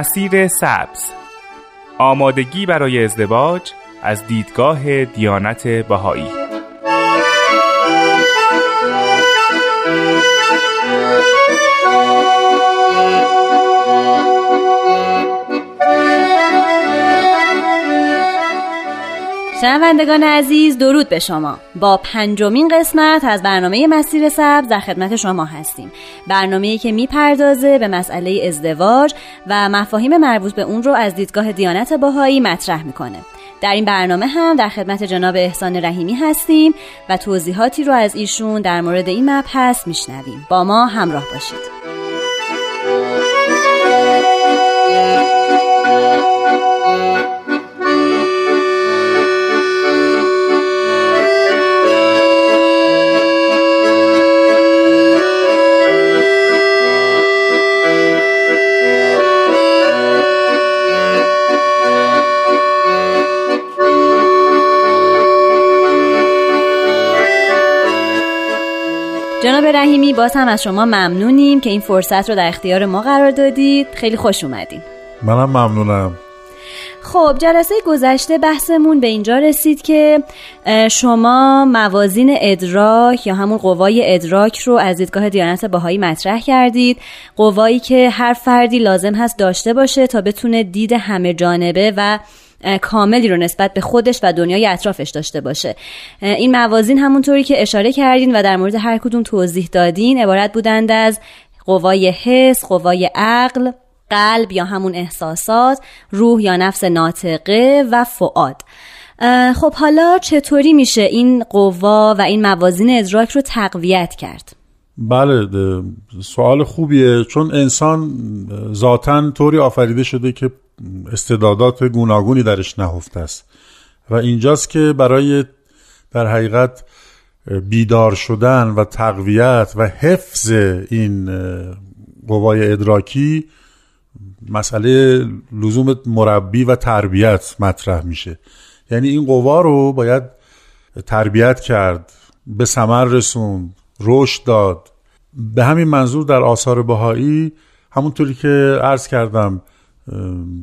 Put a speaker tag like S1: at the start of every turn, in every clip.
S1: مسیر سبز. آمادگی برای ازدواج از دیدگاه دیانت بهایی.
S2: شنوندگان عزیز درود به شما. با پنجمین قسمت از برنامه مسیر سبز در خدمت شما هستیم. برنامه‌ای که می‌پردازه به مسئله ازدواج و مفاهیم مربوط به اون رو از دیدگاه دیانت باهایی مطرح می‌کنه. در این برنامه هم در خدمت جناب احسان رحیمی هستیم و توضیحاتی رو از ایشون در مورد این مبحث میشنویم. با ما همراه باشید. جناب رحیمی باز هم از شما ممنونیم که این فرصت رو در اختیار ما قرار دادید. خیلی خوش اومدین.
S3: منم ممنونم.
S2: خب جلسه گذشته بحثمون به اینجا رسید که شما موازین ادراک یا همون قوای ادراک رو از دیدگاه دیانت باهایی مطرح کردید. قوایی که هر فردی لازم هست داشته باشه تا بتونه دید همه جانبه و کاملی رو نسبت به خودش و دنیای اطرافش داشته باشه این موازین همونطوری که اشاره کردین و در مورد هر کدوم توضیح دادین عبارت بودند از قوای حس، قوای عقل، قلب یا همون احساسات، روح یا نفس ناطقه و فعاد خب حالا چطوری میشه این قوا و این موازین ادراک رو تقویت کرد؟
S3: بله سوال خوبیه چون انسان ذاتا طوری آفریده شده که استعدادات گوناگونی درش نهفته است. و اینجاست که برای در حقیقت بیدار شدن و تقویت و حفظ این قوای ادراکی مسئله لزوم مربی و تربیت مطرح میشه. یعنی این قوا رو باید تربیت کرد به ثمر رسوند رشد داد. به همین منظور در آثار بهایی همونطوری که عرض کردم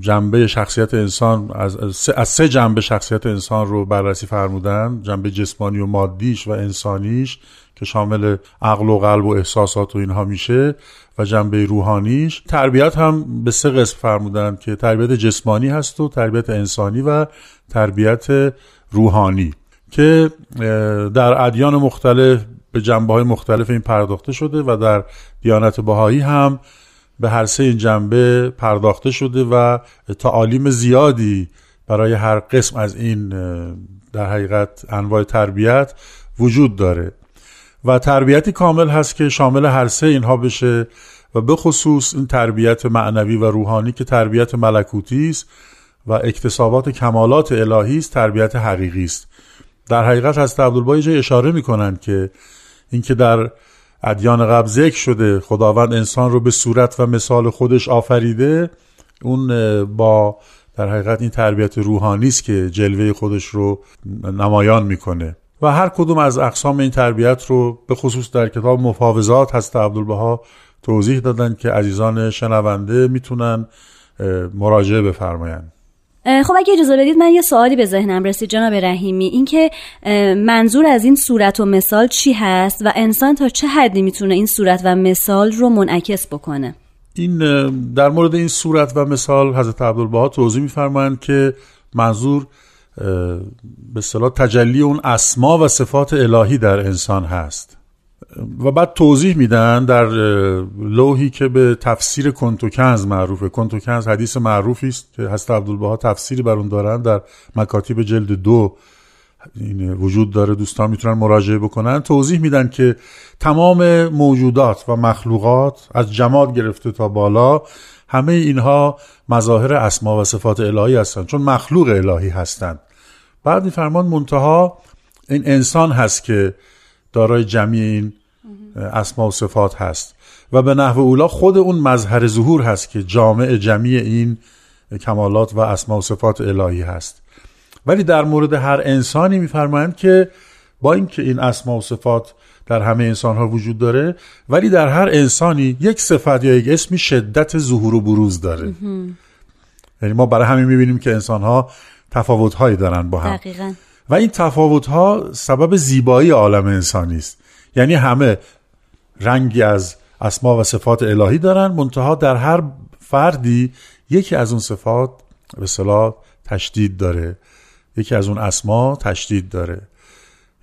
S3: جنبه شخصیت انسان از, از سه جنبه شخصیت انسان رو بررسی فرمودن جنبه جسمانی و مادیش و انسانیش که شامل عقل و قلب و احساسات و اینها میشه و جنبه روحانیش. تربیت هم به سه قسم فرمودن که تربیت جسمانی هست و تربیت انسانی و تربیت روحانی که در ادیان مختلف به جنبه های مختلف این پرداخته شده و در دیانت بهایی هم به هر سه این جنبه پرداخته شده و تعالیم زیادی برای هر قسم از این در حقیقت انواع تربیت وجود داره. و تربیتی کامل هست که شامل هر سه اینها بشه و به خصوص این تربیت معنوی و روحانی که تربیت ملکوتی است و اکتسابات کمالات الهی است تربیت حقیقی است. در حقیقت هست عبدالبایی اشاره می‌کنند که اینکه در ادیان قبل ذکر شده. خداوند انسان رو به صورت و مثال خودش آفریده. اون با در حقیقت این تربیت روحانی است که جلوه خودش رو نمایان می‌کنه. و هر کدوم از اقسام این تربیت رو به خصوص در کتاب مفاوضات هست عبدالبها توضیح دادن که عزیزان شنونده می‌تونن مراجعه بفرمایند.
S2: خب اگه اجازه بدید من یه سوالی به ذهنم رسید جناب رحیمی. اینکه منظور از این صورت و مثال چی هست و انسان تا چه حدی می‌تونه این صورت و مثال رو منعکس بکنه؟
S3: این در مورد این صورت و مثال حضرت عبدالبها توضیح میفرمایند که منظور به صلاح تجلی اون اسما و صفات الهی در انسان هست. و بعد توضیح میدن در لوحی که به تفسیر کنتوکنز معروفه. کنتوکنز حدیث معروفی است که حضرت عبدالبها تفسیری بر اون دارن در مکاتیب جلد دو. این وجود داره دوستان می‌تونن مراجعه بکنن. توضیح میدن که تمام موجودات و مخلوقات از جماد گرفته تا بالا همه اینها مظاهر اسما و صفات الهی هستند چون مخلوق الهی هستند بعد این فرمان منتها این انسان هست که دارای جمعی این اسما و صفات هست. و به نحو اولا خود اون مظهر ظهور هست که جامع جمعی این کمالات و اسما و صفات الهی هست. ولی در مورد هر انسانی میفرمایند که با اینکه این اسما و صفات در همه انسان ها وجود داره ولی در هر انسانی یک صفت یا یک اسمی شدت ظهور و بروز داره. یعنی ما برای همین می‌بینیم که انسان ها تفاوت هایی دارن با هم.
S2: دقیقا.
S3: و این تفاوت ها سبب زیبایی عالم انسانی است. یعنی همه رنگی از اسما و صفات الهی دارن منتها در هر فردی یکی از اون صفات به صلاح تشدید داره. یکی از اون اسما تشدید داره.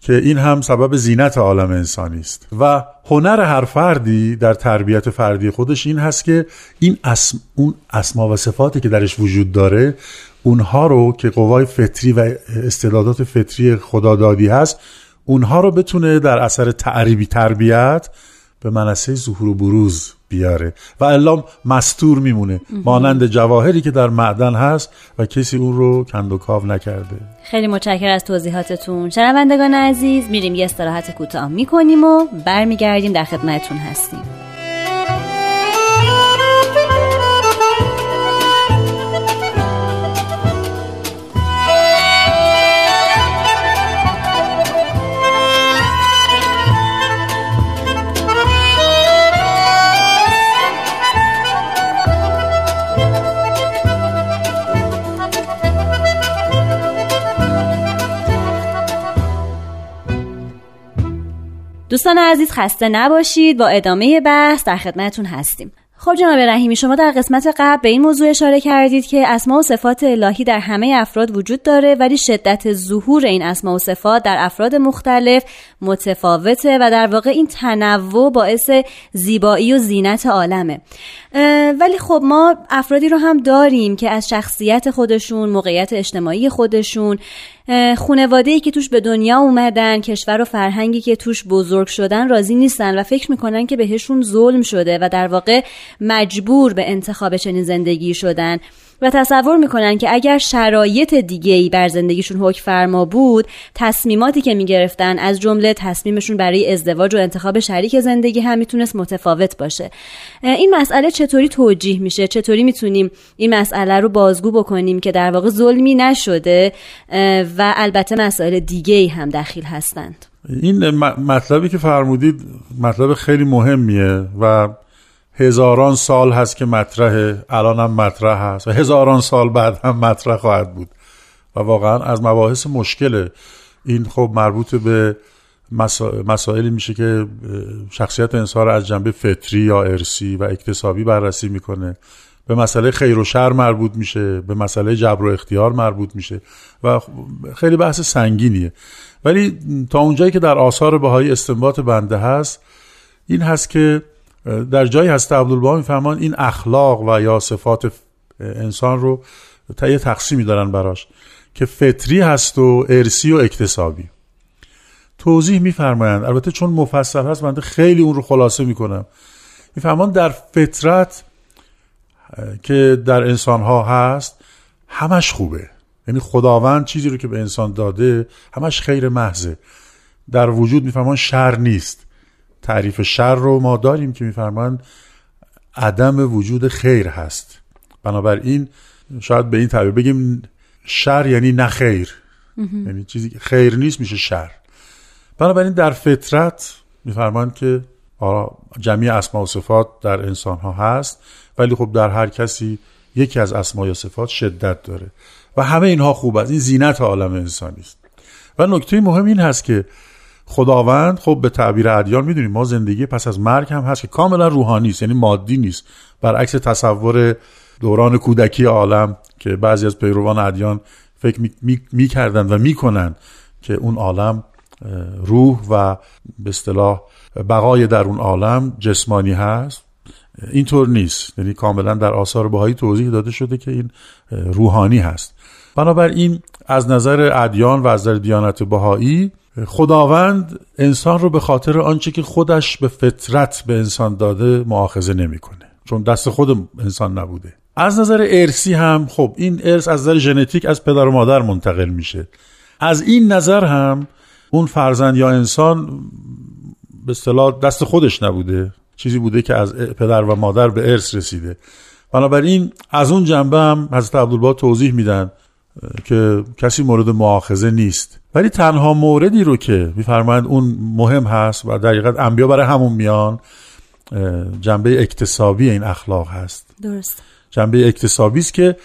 S3: که این هم سبب زینت عالم انسانی است. و هنر هر فردی در تربیت فردی خودش این هست که این اسم اون اسما و صفاتی که درش وجود داره اونها رو که قوای فطری و استعدادات فطری خدادادی هست اونها رو بتونه در اثر تعریبی تربیت به منصه ظهور و بروز بیاره و الا مستور میمونه مانند جواهری که در معدن هست و کسی اون رو کند و کاو نکرده.
S2: خیلی متشکر از توضیحاتتون. شنوندگان عزیز میریم یه استراحت کوتاه می‌کنیم و برمیگردیم در خدمتتون هستیم. دوستان عزیز خسته نباشید. با ادامه بحث در خدمتتون هستیم. خب جناب رحیمی شما در قسمت قبل به این موضوع اشاره کردید که اسما و صفات الهی در همه افراد وجود داره ولی شدت ظهور این اسما و صفات در افراد مختلف متفاوته و در واقع این تنوع باعث زیبایی و زینت عالمه. ولی خب ما افرادی رو هم داریم که از شخصیت خودشون موقعیت اجتماعی خودشون خونواده ای که توش به دنیا اومدن کشور و فرهنگی که توش بزرگ شدن راضی نیستن و فکر می‌کنن که بهشون ظلم شده و در واقع مجبور به انتخاب چنین زندگی شدن. و تصور می‌کنن که اگر شرایط دیگه ای بر زندگیشون حکم فرما بود تصمیماتی که می‌گرفتن از جمله تصمیمشون برای ازدواج و انتخاب شریک زندگی هم می‌تونست متفاوت باشه. این مسئله چطوری توجیه میشه؟ چطوری می‌تونیم این مسئله رو بازگو بکنیم که در واقع ظلمی نشده؟ و البته مسائل دیگه ای هم دخیل هستند.
S3: این مطلبی که فرمودید مطلب خیلی مهمیه و هزاران سال هست که مطرحه الان هم مطرح هست و هزاران سال بعد هم مطرح خواهد بود. و واقعا از مباحث مشکله این خب مربوط به مسائلی میشه که شخصیت انسان از جنبه فطری یا ارسی و اکتسابی بررسی می‌کنه. به مسئله خیر و شر مربوط میشه به مسئله جبر و اختیار مربوط میشه و خیلی بحث سنگینیه. ولی تا اونجایی که در آثار بهایی استنباط بنده هست این هست که در جایی هست عبدالبها میفهمان این اخلاق و یا صفات انسان رو تا یه تقسیمی دارن براش که فطری هست و ارسی و اکتسابی. توضیح میفرمایند. البته چون مفصل هست من خیلی اون رو خلاصه می‌کنم. میفرمان در فطرت که در انسان ها هست همش خوبه. یعنی خداوند چیزی رو که به انسان داده همش خیر محضه. در وجود میفرمان شر نیست. تعریف شر رو ما داریم که میفرمایند عدم وجود خیر هست. بنابراین شاید به این تعبیر بگیم شر یعنی نه خیر. یعنی چیزی خیر نیست میشه شر. بنابراین در فطرت میفرمایند که جمعی اسما و صفات در انسان ها هست ولی خب در هر کسی یکی از اسما و صفات شدت داره. و همه اینها خوب است. این زینت عالم انسانی است. و نکته مهم این هست که خداوند خب به تعبیر ادیان می‌دونیم ما زندگی پس از مرگ هم هست که کاملا روحانی است یعنی مادی نیست. برعکس تصور دوران کودکی عالم که بعضی از پیروان ادیان فکر می‌کردند می، و می‌کنند که اون عالم روح و به اصطلاح بقای در اون عالم جسمانی هست. اینطور نیست یعنی کاملا در آثار بهایی توضیح داده شده که این روحانی هست. بنابراین از نظر ادیان و از نظر دیانت بهایی خداوند انسان رو به خاطر آنچه که خودش به فطرت به انسان داده معاخذه نمی‌کنه. چون دست خود انسان نبوده. از نظر ارسی هم خب این ارث از نظر ژنتیک از پدر و مادر منتقل میشه. از این نظر هم اون فرزند یا انسان به اصطلاح دست خودش نبوده. چیزی بوده که از پدر و مادر به ارث رسیده. بنابراین از اون جنبه هم حضرت عبدالبها توضیح میدن که کسی مورد معاخذه نیست. ولی تنها موردی رو که میفرمایند اون مهم هست و در انبیا برای همون میان جنبه اکتسابی این اخلاق هست.
S2: درست.
S3: جنبه اکتسابی است که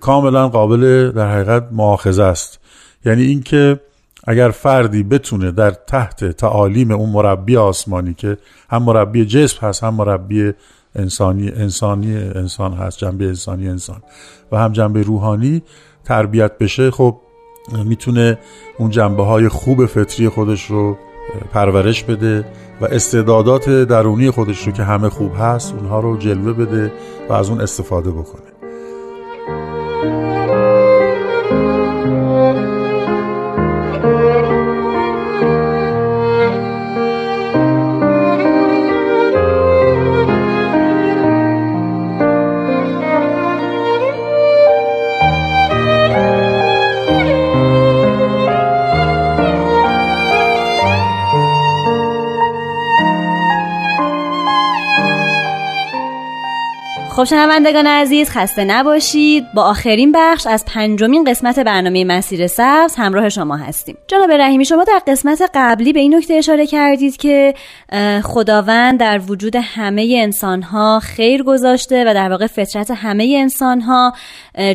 S3: کاملا قابل در حقیقت معاخذه است. یعنی اینکه اگر فردی بتونه در تحت تعالیم اون مربی آسمانی که هم مربی جسم هست هم مربی انسانی انسانی انسان هست جنبه انسانی انسان و هم جنبه روحانی تربیت بشه خب می‌تونه اون جنبه های خوب فطری خودش رو پرورش بده و استعدادات درونی خودش رو که همه خوب هست اونها رو جلوه بده و از اون استفاده بکنه.
S2: خب شنوندگان عزیز خسته نباشید. با آخرین بخش از پنجمین قسمت برنامه مسیر سبز همراه شما هستیم. جناب رحیمی شما در قسمت قبلی به این نکته اشاره کردید که خداوند در وجود همه انسانها خیر گذاشته و در واقع فطرت همه انسانها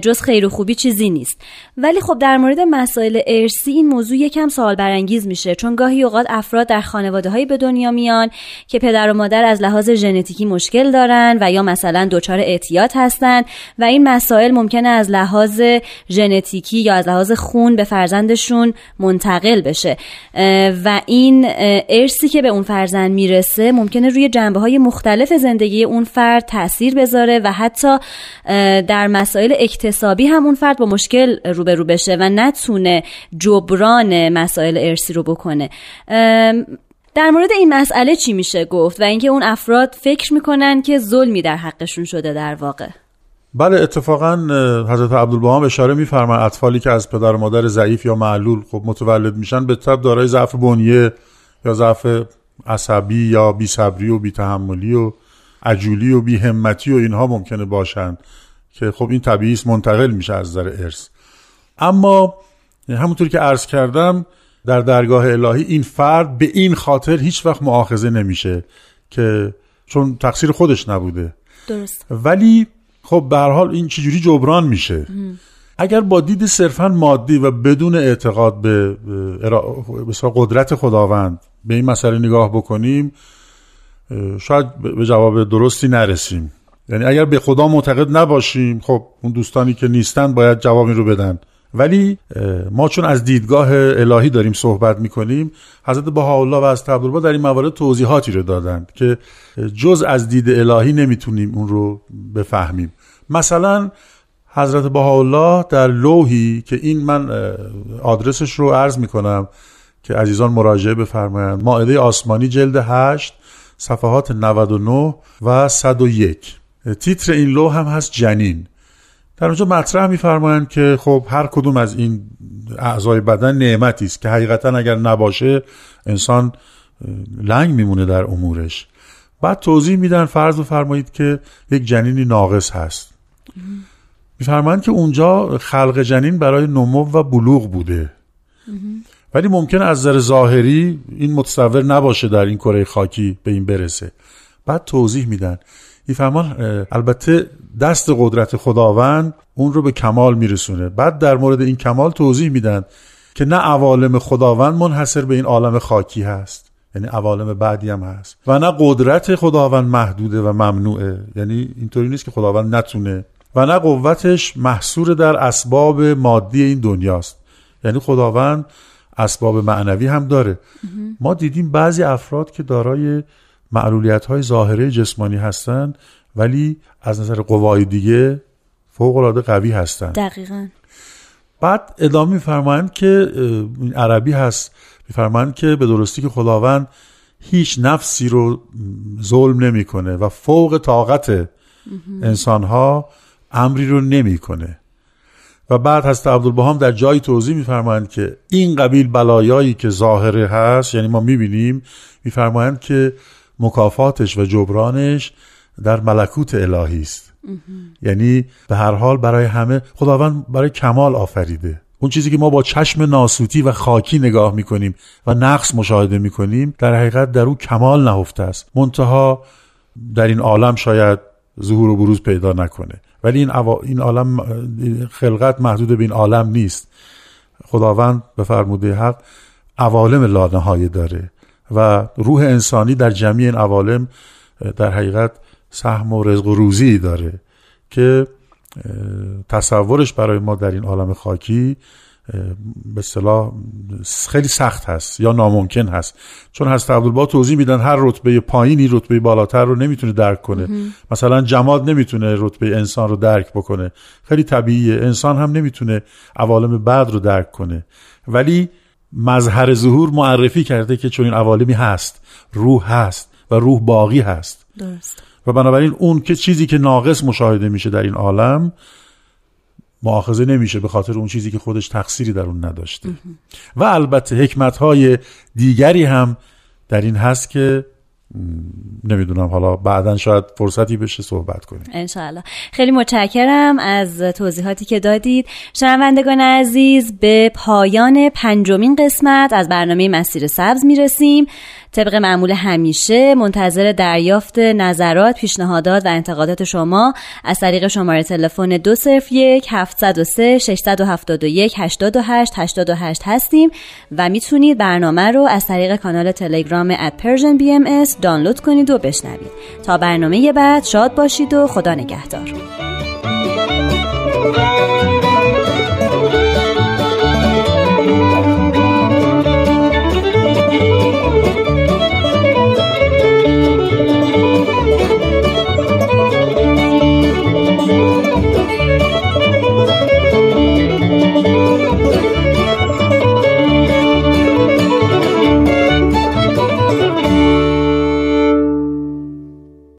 S2: جز خیر و خوبی چیزی نیست. ولی خب در مورد مسائل ارسی این موضوع یکم سوال برانگیز میشه چون گاهی اوقات افراد در خانواده های به دنیا میان که پدر و مادر از لحاظ ژنتیکی مشکل دارن و یا مثلا دچار اعتیاد هستند و این مسائل ممکنه از لحاظ ژنتیکی یا از لحاظ خون به فرزندشون منتقل بشه. و این ارسی که به اون فرزند می‌رسه ممکنه روی جنبه های مختلف زندگی اون فرد تاثیر بذاره و حتی در مسائل اکتسابی هم اون فرد با مشکل روبرو بشه و نتونه جبران مسائل ارسی رو بکنه. در مورد این مسئله چی میشه گفت و اینکه اون افراد فکر می‌کنن که ظلمی در حقشون شده در واقع؟
S3: بله اتفاقا حضرت عبدالبهام اشاره میفرمایند اطفالی که از پدر و مادر ضعیف یا معلول خب متولد میشن به طب دارای ضعف بنیه یا ضعف عصبی یا بی صبری و بی تحملی و عجولی و بی همتی و اینها ممکنه باشند که خب این طبیعی منتقل میشه از نظر ارث. اما همونطور که عرض کردم در درگاه الهی این فرد به این خاطر هیچ وقت معاخذه نمیشه که چون تقصیر خودش نبوده.
S2: درست.
S3: ولی خب به حال این چجوری جبران میشه؟ اگر با دید صرفا مادی و بدون اعتقاد به قدرت خداوند به این مسئله نگاه بکنیم شاید به جواب درستی نرسیم. یعنی اگر به خدا معتقد نباشیم خب اون دوستانی که نیستن باید جوابی رو بدن. ولی ما چون از دیدگاه الهی داریم صحبت می‌کنیم حضرت بهاءالله و از عبدالبا در این موارد توضیحاتی رو دادند که جز از دید الهی نمی‌تونیم اون رو بفهمیم. مثلا حضرت بهاءالله در لوحی که این من آدرسش رو عرض می‌کنم که عزیزان مراجعه بفرمایند ماعده آسمانی جلد 8 صفحات 99 و 101 تیتر این لوح هم هست جنین. در اونجا مطرح میفرمایند که خب هر کدوم از این اعضای بدن نعمتی است که حقیقتا اگر نباشه انسان لنگ میمونه در امورش. بعد توضیح میدن فرض فرمایید که یک جنینی ناقص هست. میفرمایند که اونجا خلق جنین برای نمو و بلوغ بوده. ولی ممکن از نظر ظاهری این متصور نباشه در این کره خاکی به این برسه. بعد توضیح میدن میفرمان البته دست قدرت خداوند اون رو به کمال میرسونه. بعد در مورد این کمال توضیح میدن که نه عوالم خداوند منحصر به این عالم خاکی هست یعنی عوالم بعدی هم هست و نه قدرت خداوند محدوده و ممنوعه. یعنی اینطوری نیست که خداوند نتونه. و نه قوتش محصور در اسباب مادی این دنیاست. یعنی خداوند اسباب معنوی هم داره. ما دیدیم بعضی افراد که دارای معلولیت های ظاهره جسمانی هستند ولی از نظر قوای دیگه فوق العاده قوی هستند.
S2: دقیقا.
S3: بعد ادامه میفرمایند که این عربی هست میفرمایند که به درستی که خداوند هیچ نفسی رو ظلم نمی‌کنه و فوق طاقت انسان ها امری رو نمی‌کنه. و بعد هست عبدالبهام در جایی توضیح میفرمایند که این قبیل بلایایی که ظاهره هست یعنی ما می‌بینیم میفرمایند که مکافاتش و جبرانش در ملکوت الهی است. یعنی به هر حال برای همه خداوند برای کمال آفریده. اون چیزی که ما با چشم ناسوتی و خاکی نگاه می‌کنیم و نقص مشاهده می‌کنیم در حقیقت در او کمال نهفته است. منتها در این عالم شاید ظهور و بروز پیدا نکنه. ولی این, این عالم خلقت محدود به این عالم نیست. خداوند به فرموده حق عوالم لانهایی داره. و روح انسانی در جمعی این عوالم در حقیقت سهم و رزق و روزی داره که تصورش برای ما در این عالم خاکی به اصطلاح خیلی سخت هست یا ناممکن هست. چون هست عبدالبا توضیح میدن هر رتبه پایینی رتبه بالاتر رو نمی‌تونه درک کنه. مثلا جماد نمی‌تونه رتبه انسان رو درک بکنه. خیلی طبیعیه. انسان هم نمی‌تونه عوالم بعد رو درک کنه. ولی مظهر ظهور معرفی کرده که چون این عوالمی هست روح هست و روح باقی هست.
S2: درست.
S3: و بنابراین اون که چیزی که ناقص مشاهده میشه در این عالم معاخذه نمیشه به خاطر اون چیزی که خودش تقصیری در اون نداشته. و البته حکمت های دیگری هم در این هست که نمی‌دونم. حالا بعدا شاید فرصتی بشه صحبت کنیم.
S2: انشاءالله. خیلی متشکرم از توضیحاتی که دادید. شنوندگان عزیز به پایان پنجمین قسمت از برنامه مسیر سبز می‌رسیم. طبق معمول همیشه منتظر دریافت نظرات پیشنهادات و انتقادات شما از طریق شماره تلفن 201 703 671 828 828 هستیم و می‌تونید برنامه رو از طریق کانال تلگرام at Persian BMS دانلود کنید و بشنوید. تا برنامه بعد شاد باشید و خدا نگهدار.